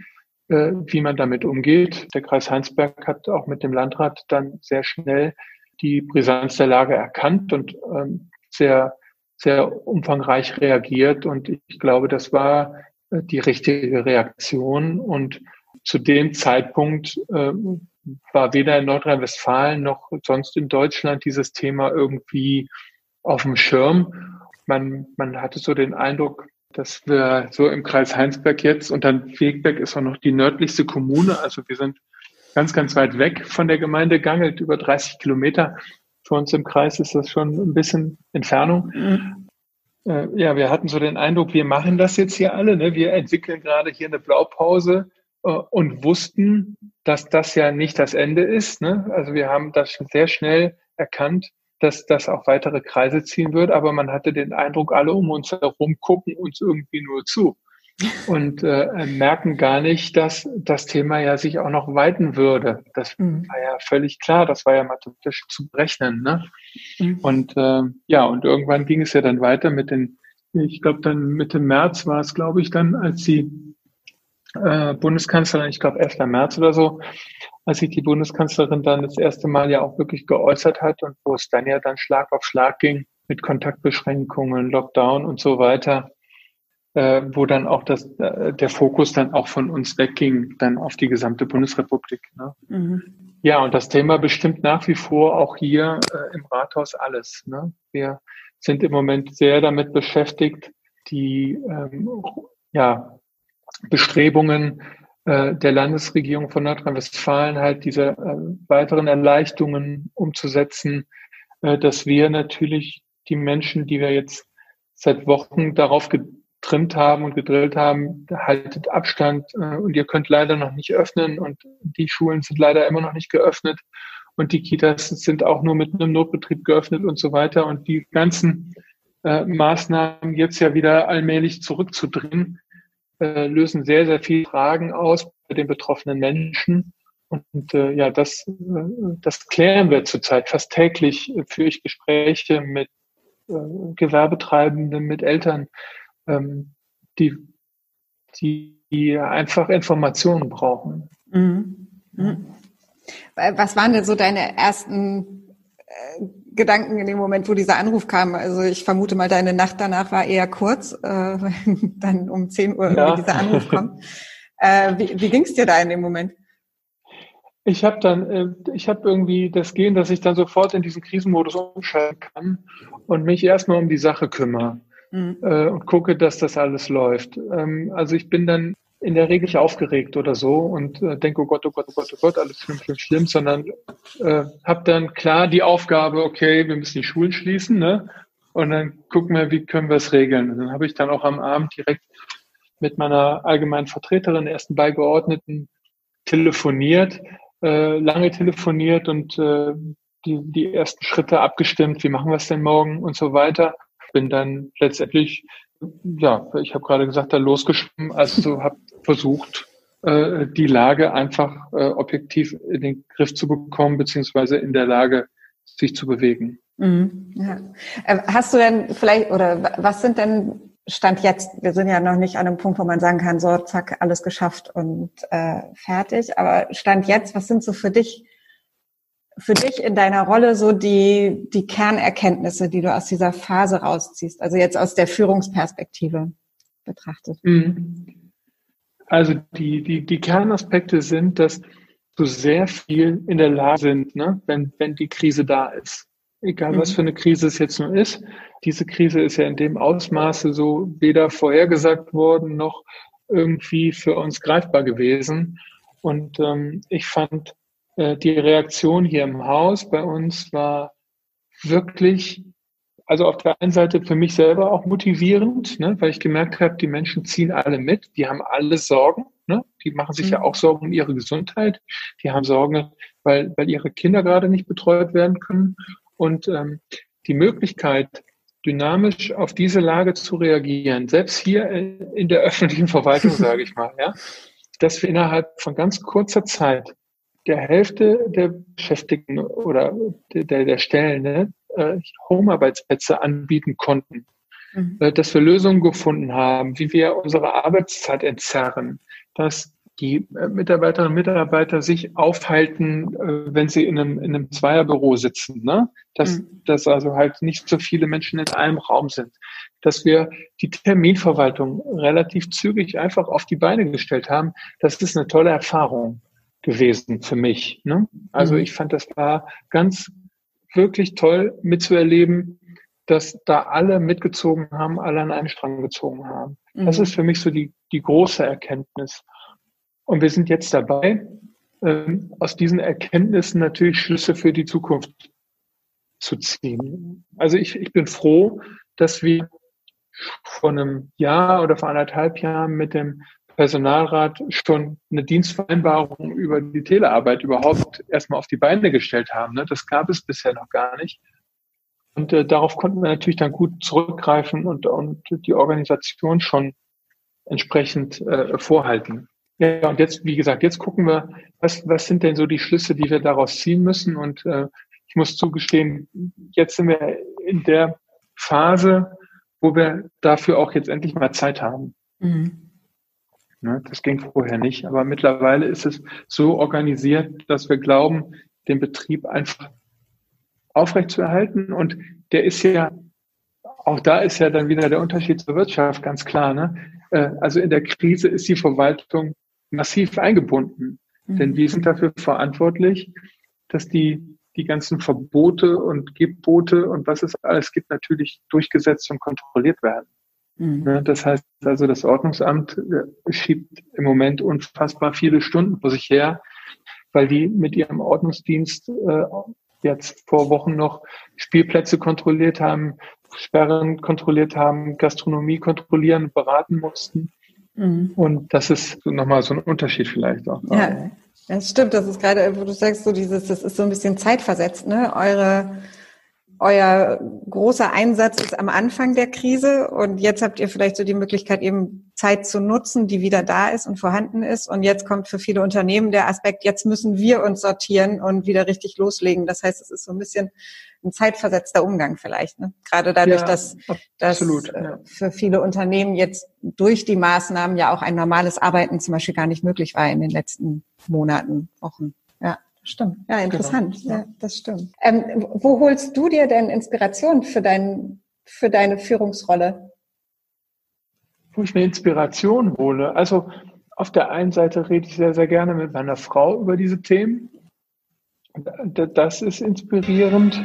Äh, wie man damit umgeht. Der Kreis Heinsberg hat auch mit dem Landrat dann sehr schnell die Brisanz der Lage erkannt und ähm, sehr, sehr umfangreich reagiert. Und ich glaube, das war äh, die richtige Reaktion. Und zu dem Zeitpunkt äh, war weder in Nordrhein-Westfalen noch sonst in Deutschland dieses Thema irgendwie auf dem Schirm. Man, man hatte so den Eindruck, dass wir so im Kreis Heinsberg jetzt und dann Wegberg ist auch noch die nördlichste Kommune. Also wir sind ganz, ganz weit weg von der Gemeinde Gangelt, über 30 Kilometer. Für uns im Kreis ist das schon ein bisschen Entfernung. Mhm. Äh, ja, wir hatten so den Eindruck, wir machen das jetzt hier alle. Ne? Wir entwickeln gerade hier eine Blaupause äh, und wussten, dass das ja nicht das Ende ist. Ne? Also wir haben das sehr schnell erkannt, dass das auch weitere Kreise ziehen wird, aber man hatte den Eindruck, alle um uns herum gucken uns irgendwie nur zu und äh, merken gar nicht, dass das Thema ja sich auch noch weiten würde. Das mhm. war ja völlig klar, das war ja mathematisch zu berechnen. Ne? Mhm. Und äh, ja, und irgendwann ging es ja dann weiter mit den, ich glaube dann Mitte März war es, glaube ich, dann, als die äh, Bundeskanzlerin, ich glaube 1. März oder so, als sich die Bundeskanzlerin dann das erste Mal ja auch wirklich geäußert hat und wo es dann ja dann Schlag auf Schlag ging mit Kontaktbeschränkungen, Lockdown und so weiter, äh, wo dann auch das, äh, der Fokus dann auch von uns wegging, dann auf die gesamte Bundesrepublik. Ne? Mhm. Ja, und das Thema bestimmt nach wie vor auch hier äh, im Rathaus alles. Ne? Wir sind im Moment sehr damit beschäftigt, die ähm, ja, Bestrebungen äh, der Landesregierung von Nordrhein-Westfalen halt diese äh, weiteren Erleichterungen umzusetzen, äh, dass wir natürlich die Menschen, die wir jetzt seit Wochen darauf getrimmt haben und gedrillt haben, haltet Abstand äh, und ihr könnt leider noch nicht öffnen und die Schulen sind leider immer noch nicht geöffnet und die Kitas sind auch nur mit einem Notbetrieb geöffnet und so weiter und die ganzen äh, Maßnahmen jetzt ja wieder allmählich zurückzudrehen, äh, lösen sehr, sehr viele Fragen aus bei den betroffenen Menschen. Und äh, ja, das, äh, das klären wir zurzeit. Fast täglich äh, führe ich Gespräche mit äh, Gewerbetreibenden, mit Eltern, ähm, die, die, einfach Informationen brauchen. Mhm. Mhm. Was waren denn so deine ersten äh, Gedanken in dem Moment, wo dieser Anruf kam? Also ich vermute mal, deine Nacht danach war eher kurz, äh, dann um 10 Uhr ja. dieser Anruf kommt. Äh, wie wie ging es dir da in dem Moment? Ich habe dann, äh, ich habe irgendwie das Gehen, dass ich dann sofort in diesen Krisenmodus umschalten kann und mich erstmal um die Sache kümmere mhm. äh, und gucke, dass das alles läuft. Ähm, also ich bin dann in der Regel nicht aufgeregt oder so und äh, denke, oh Gott, oh Gott, oh Gott, oh Gott, alles schlimm, schlimm, schlimm, sondern äh, habe dann klar die Aufgabe, okay, wir müssen die Schulen schließen, ne? Und dann gucken wir, wie können wir es regeln. Und dann habe ich dann auch am Abend direkt mit meiner allgemeinen Vertreterin, ersten Beigeordneten, telefoniert, äh, lange telefoniert und äh, die, die ersten Schritte abgestimmt, wie machen wir es denn morgen und so weiter. Bin dann letztendlich ja, ich habe gerade gesagt, da losgeschwommen, also habe versucht, äh, die Lage einfach äh, objektiv in den Griff zu bekommen, beziehungsweise in der Lage, sich zu bewegen. Mhm, ja. Äh, hast du denn vielleicht, oder was sind denn Stand jetzt, wir sind ja noch nicht an einem Punkt, wo man sagen kann, so, zack, alles geschafft und äh, fertig, aber Stand jetzt, was sind so für dich für dich in deiner Rolle so die, die Kernerkenntnisse, die du aus dieser Phase rausziehst? Also jetzt aus der Führungsperspektive betrachtet. Mhm. Also die, die, die Kernaspekte sind, dass du sehr viel in der Lage sind, ne, wenn, wenn die Krise da ist. Egal mhm. was für eine Krise es jetzt nur ist. Diese Krise ist ja in dem Ausmaße so weder vorhergesagt worden noch irgendwie für uns greifbar gewesen. Und ähm, ich fand äh, die Reaktion hier im Haus bei uns war wirklich, also auf der einen Seite für mich selber auch motivierend, ne, weil ich gemerkt habe, die Menschen ziehen alle mit, die haben alle Sorgen, ne, die machen sich mhm. ja auch Sorgen um ihre Gesundheit, die haben Sorgen, weil, weil ihre Kinder gerade nicht betreut werden können. Und ähm, die Möglichkeit, dynamisch auf diese Lage zu reagieren, selbst hier in der öffentlichen Verwaltung, sage ich mal, ja, dass wir innerhalb von ganz kurzer Zeit der Hälfte der Beschäftigten oder der, der Stellen ne, äh, Homearbeitsplätze anbieten konnten. Mhm. Äh, dass wir Lösungen gefunden haben, wie wir unsere Arbeitszeit entzerren, dass die äh, Mitarbeiterinnen und Mitarbeiter sich aufhalten, wenn sie in einem, in einem Zweierbüro sitzen, ne? dass, mhm. dass also halt nicht so viele Menschen in einem Raum sind, dass wir die Terminverwaltung relativ zügig einfach auf die Beine gestellt haben. Das ist eine tolle Erfahrung gewesen für mich. Ne? Also mhm. ich fand, das war ganz wirklich toll mitzuerleben, dass da alle mitgezogen haben, alle an einen Strang gezogen haben. Mhm. Das ist für mich so die, die große Erkenntnis. Und wir sind jetzt dabei, ähm, aus diesen Erkenntnissen natürlich Schlüsse für die Zukunft zu ziehen. Also ich, ich bin froh, dass wir vor einem Jahr oder vor anderthalb Jahren mit dem Personalrat schon eine Dienstvereinbarung über die Telearbeit überhaupt erstmal auf die Beine gestellt haben. Ne? Das gab es bisher noch gar nicht. Und äh, darauf konnten wir natürlich dann gut zurückgreifen und, und die Organisation schon entsprechend äh, vorhalten. Ja, und jetzt, wie gesagt, jetzt gucken wir, was, was sind denn so die Schlüsse, die wir daraus ziehen müssen. Und äh, ich muss zugestehen, jetzt sind wir in der Phase, wo wir dafür auch jetzt endlich mal Zeit haben. Mhm. Ne, das ging vorher nicht, aber mittlerweile ist es so organisiert, dass wir glauben, den Betrieb einfach aufrechtzuerhalten. Und der ist ja, auch da ist ja dann wieder der Unterschied zur Wirtschaft ganz klar. Ne? Äh, also in der Krise ist die Verwaltung massiv eingebunden. Mhm. Denn wir sind dafür verantwortlich, dass die, die ganzen Verbote und Gebote und was es alles gibt, natürlich durchgesetzt und kontrolliert werden. Mhm. Ne, das heißt also, das Ordnungsamt äh, schiebt im Moment unfassbar viele Stunden vor sich her, weil die mit ihrem Ordnungsdienst äh, jetzt vor Wochen noch Spielplätze kontrolliert haben, Sperren kontrolliert haben, Gastronomie kontrollieren, beraten mussten. Mhm. Und das ist nochmal so ein Unterschied vielleicht auch. Ja, das stimmt. Das ist gerade, wo du sagst, so dieses, das ist so ein bisschen zeitversetzt, ne? Eure, euer großer Einsatz ist am Anfang der Krise und jetzt habt ihr vielleicht so die Möglichkeit, eben Zeit zu nutzen, die wieder da ist und vorhanden ist. Und jetzt kommt für viele Unternehmen der Aspekt, jetzt müssen wir uns sortieren und wieder richtig loslegen. Das heißt, es ist so ein bisschen ein zeitversetzter Umgang vielleicht. Ne? Gerade dadurch, ja, dass, dass ja. für viele Unternehmen jetzt durch die Maßnahmen ja auch ein normales Arbeiten zum Beispiel gar nicht möglich war in den letzten Monaten, Wochen. Stimmt. Ja, genau. interessant. Genau. Ja, das stimmt. Ähm, wo holst du dir denn Inspiration für, dein, für deine Führungsrolle? Wo ich mir Inspiration hole. Also auf der einen Seite rede ich sehr, sehr gerne mit meiner Frau über diese Themen. Das ist inspirierend.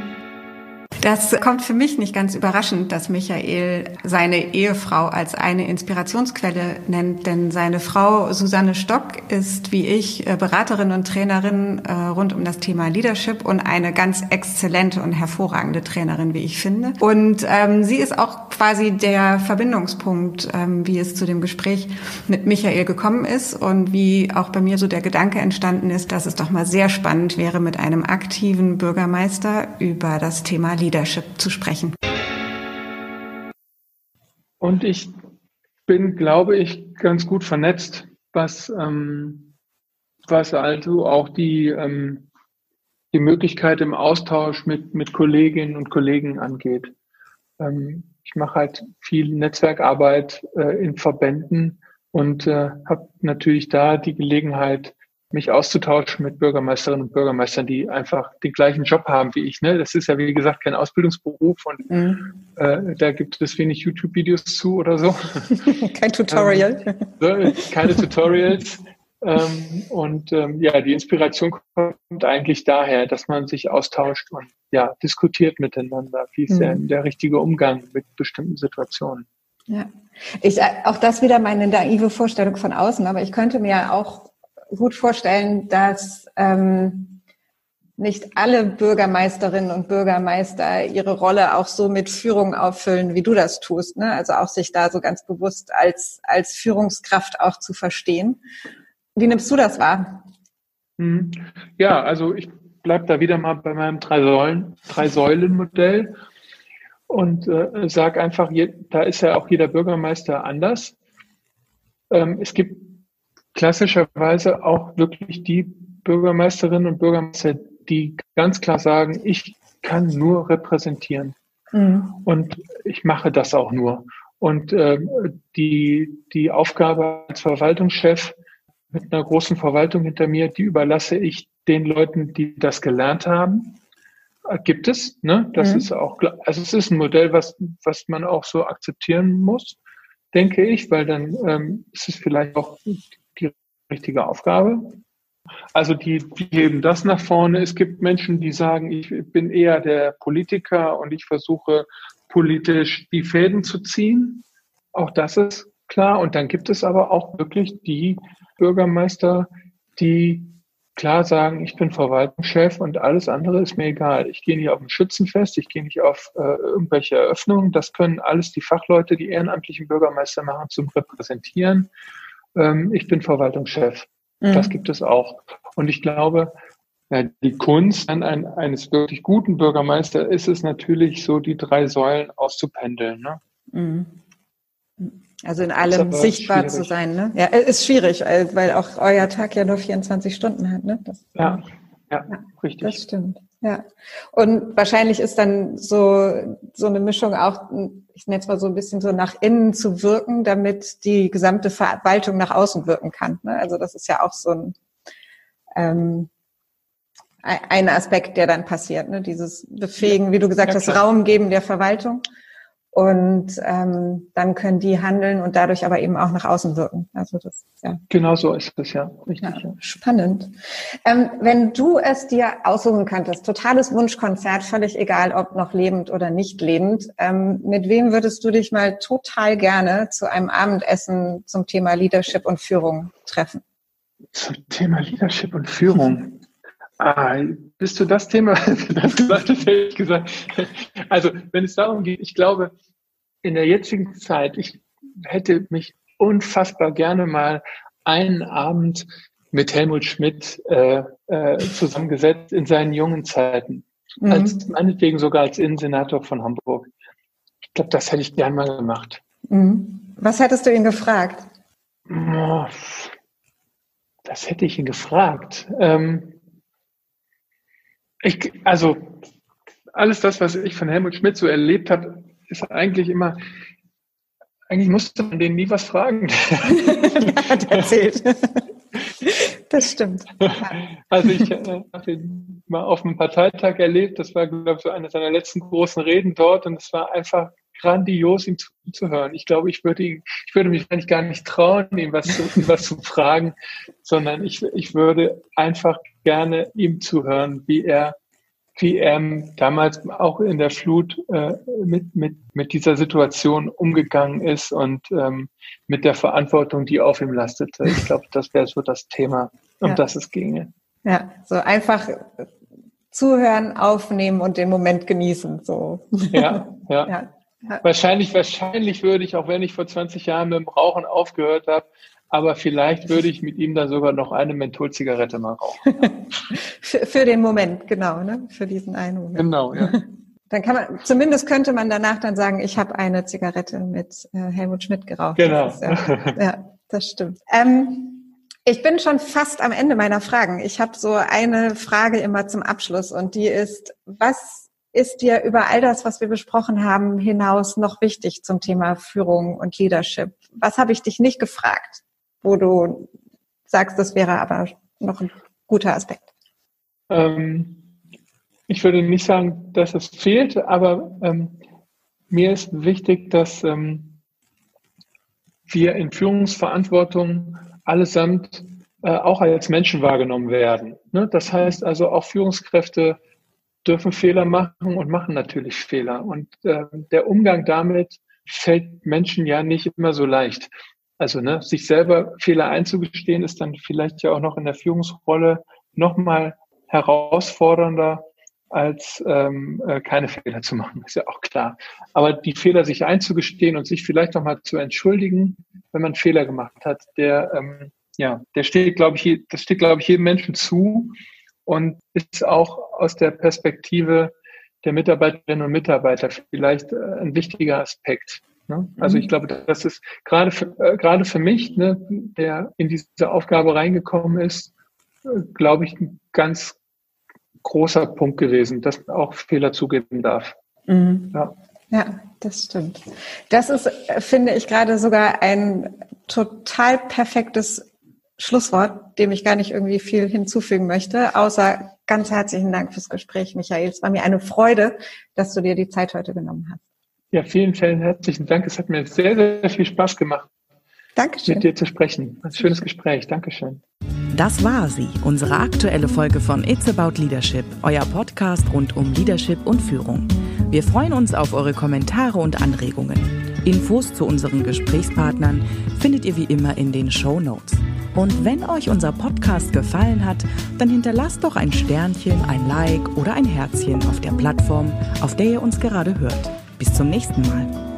Das kommt für mich nicht ganz überraschend, dass Michael seine Ehefrau als eine Inspirationsquelle nennt, denn seine Frau Susanne Stock ist wie ich äh, Beraterin und Trainerin äh, rund um das Thema Leadership und eine ganz exzellente und hervorragende Trainerin, wie ich finde. Und ähm, sie ist auch quasi der Verbindungspunkt, ähm, wie es zu dem Gespräch mit Michael gekommen ist und wie auch bei mir so der Gedanke entstanden ist, dass es doch mal sehr spannend wäre, mit einem aktiven Bürgermeister über das Thema Leadership zu sprechen. Und ich bin, glaube ich, ganz gut vernetzt, was, ähm, was also auch die, ähm, die Möglichkeit im Austausch mit, mit Kolleginnen und Kollegen angeht. Ähm, ich mache halt viel Netzwerkarbeit äh, in Verbänden und äh, habe natürlich da die Gelegenheit, mich auszutauschen mit Bürgermeisterinnen und Bürgermeistern, die einfach den gleichen Job haben wie ich. Ne? Das ist ja, wie gesagt, kein Ausbildungsberuf und mhm. äh, da gibt es wenig YouTube-Videos zu oder so. Kein Tutorial. ähm, keine Tutorials. ähm, und ähm, ja, die Inspiration kommt eigentlich daher, dass man sich austauscht und ja, diskutiert miteinander. Wie ist mhm. denn der richtige Umgang mit bestimmten Situationen? Ja, ich, auch das wieder meine naive Vorstellung von außen, aber ich könnte mir auch gut vorstellen, dass ähm, nicht alle Bürgermeisterinnen und Bürgermeister ihre Rolle auch so mit Führung auffüllen, wie du das tust. Ne? Also auch sich da so ganz bewusst als, als Führungskraft auch zu verstehen. Wie nimmst du das wahr? Mhm. Ja, also ich bleibe da wieder mal bei meinem Drei-Säulen, Drei-Säulen-Modell und äh, sage einfach, da ist ja auch jeder Bürgermeister anders. Ähm, es gibt klassischerweise auch wirklich die Bürgermeisterinnen und Bürgermeister, die ganz klar sagen, ich kann nur repräsentieren. Mhm. Und ich mache das auch nur. Und äh, die, die Aufgabe als Verwaltungschef mit einer großen Verwaltung hinter mir, die überlasse ich den Leuten, die das gelernt haben. gibt es, ne? Das mhm. ist auch, also es ist ein Modell, was, was man auch so akzeptieren muss, denke ich, weil dann ähm, ist es vielleicht auch richtige Aufgabe. Also die, die heben das nach vorne. Es gibt Menschen, die sagen, ich bin eher der Politiker und ich versuche politisch die Fäden zu ziehen. Auch das ist klar. Und dann gibt es aber auch wirklich die Bürgermeister, die klar sagen, ich bin Verwaltungschef und alles andere ist mir egal. Ich gehe nicht auf ein Schützenfest, ich gehe nicht auf äh, irgendwelche Eröffnungen. Das können alles die Fachleute, die ehrenamtlichen Bürgermeister machen, zum Repräsentieren. Ähm, ich bin Verwaltungschef. Mhm. Das gibt es auch. Und ich glaube, ja, die Kunst an ein, eines wirklich guten Bürgermeisters ist es natürlich so, die drei Säulen auszupendeln. Ne? Mhm. Also in allem sichtbar schwierig. zu sein, ne? Ja, ist schwierig, weil auch euer Tag ja nur 24 Stunden hat, ne? Das, ja, ja, ja, richtig. Das stimmt. Ja. Und wahrscheinlich ist dann so, so eine Mischung auch, ich nenne es mal so ein bisschen so nach innen zu wirken, damit die gesamte Verwaltung nach außen wirken kann. Ne? Also das ist ja auch so ein, ähm, ein Aspekt, der dann passiert, ne? dieses Befähigen, wie du gesagt ja, hast, Raum geben der Verwaltung und ähm, dann können die handeln und dadurch aber eben auch nach außen wirken. Also das ja. Genau so ist es ja, richtig. Ja, spannend. Ähm, wenn du es dir aussuchen könntest, totales Wunschkonzert, völlig egal, ob noch lebend oder nicht lebend, ähm, mit wem würdest du dich mal total gerne zu einem Abendessen zum Thema Leadership und Führung treffen? Zum Thema Leadership und Führung. Ah, bist du das Thema, das gesagt hast, hätte ich gesagt. Also, wenn es darum geht, ich glaube, in der jetzigen Zeit, ich hätte mich unfassbar gerne mal einen Abend mit Helmut Schmidt äh, äh, zusammengesetzt in seinen jungen Zeiten. Mhm. Als, meinetwegen sogar als Innensenator von Hamburg. Ich glaube, das hätte ich gern mal gemacht. Mhm. Was hättest du ihn gefragt? Das hätte ich ihn gefragt. Ähm, ich, also alles das, was ich von Helmut Schmidt so erlebt habe, ist eigentlich immer, eigentlich musste man denen nie was fragen. Hat erzählt. Das stimmt. Also ich äh, habe ihn mal auf einem Parteitag erlebt. Das war, glaube ich, so eine seiner letzten großen Reden dort und es war einfach grandios, ihm zuzuhören. Ich glaube, ich würde ihn, ich würde mich eigentlich gar nicht trauen, ihm was zu, ihm was zu fragen, sondern ich, ich würde einfach gerne ihm zuhören, wie er, wie er damals auch in der Flut äh, mit, mit, mit dieser Situation umgegangen ist und ähm, mit der Verantwortung, die auf ihm lastete. Ich glaube, das wäre so das Thema, um ja. das es ginge. Ja, so einfach zuhören, aufnehmen und den Moment genießen. So. Ja, ja. ja. Wahrscheinlich, wahrscheinlich würde ich, auch wenn ich vor 20 Jahren mit dem Rauchen aufgehört habe, aber vielleicht würde ich mit ihm dann sogar noch eine Mentholzigarette mal rauchen. für, für, den Moment, genau, ne? Für diesen einen Moment. Genau, ja. Dann kann man, zumindest könnte man danach dann sagen, ich habe eine Zigarette mit äh, Helmut Schmidt geraucht. Genau. Das ist, ja, ja, das stimmt. Ähm, ich bin schon fast am Ende meiner Fragen. Ich habe so eine Frage immer zum Abschluss und die ist, was ist dir über all das, was wir besprochen haben, hinaus noch wichtig zum Thema Führung und Leadership? Was habe ich dich nicht gefragt, wo du sagst, das wäre aber noch ein guter Aspekt? Ähm, ich würde nicht sagen, dass es fehlt, aber ähm, mir ist wichtig, dass ähm, wir in Führungsverantwortung allesamt äh, auch als Menschen wahrgenommen werden. Ne? Das heißt also auch Führungskräfte dürfen Fehler machen und machen natürlich Fehler. Und äh, der Umgang damit fällt Menschen ja nicht immer so leicht. Also ne, sich selber Fehler einzugestehen, ist dann vielleicht ja auch noch in der Führungsrolle nochmal herausfordernder, als ähm, äh, keine Fehler zu machen, ist ja auch klar. Aber die Fehler sich einzugestehen und sich vielleicht nochmal zu entschuldigen, wenn man Fehler gemacht hat, der ähm, ja, der steht, glaube ich, das steht, glaube ich, jedem Menschen zu und ist auch aus der Perspektive der Mitarbeiterinnen und Mitarbeiter vielleicht äh, ein wichtiger Aspekt. Ne? Also mhm. ich glaube, das ist gerade für, äh, gerade für mich, ne, der in diese Aufgabe reingekommen ist, äh, glaube ich, ein ganz großer Punkt gewesen, dass man auch Fehler zugeben darf. Mhm. Ja. ja, das stimmt. Das ist, finde ich, gerade sogar ein total perfektes Schlusswort, dem ich gar nicht irgendwie viel hinzufügen möchte, außer ganz herzlichen Dank fürs Gespräch, Michael. Es war mir eine Freude, dass du dir die Zeit heute genommen hast. Ja, vielen, vielen herzlichen Dank. Es hat mir sehr, sehr viel Spaß gemacht, Dankeschön. mit dir zu sprechen. Ein schönes Gespräch. Dankeschön. Das war sie, unsere aktuelle Folge von It's About Leadership, euer Podcast rund um Leadership und Führung. Wir freuen uns auf eure Kommentare und Anregungen. Infos zu unseren Gesprächspartnern findet ihr wie immer in den Show Notes. Und wenn euch unser Podcast gefallen hat, dann hinterlasst doch ein Sternchen, ein Like oder ein Herzchen auf der Plattform, auf der ihr uns gerade hört. Bis zum nächsten Mal.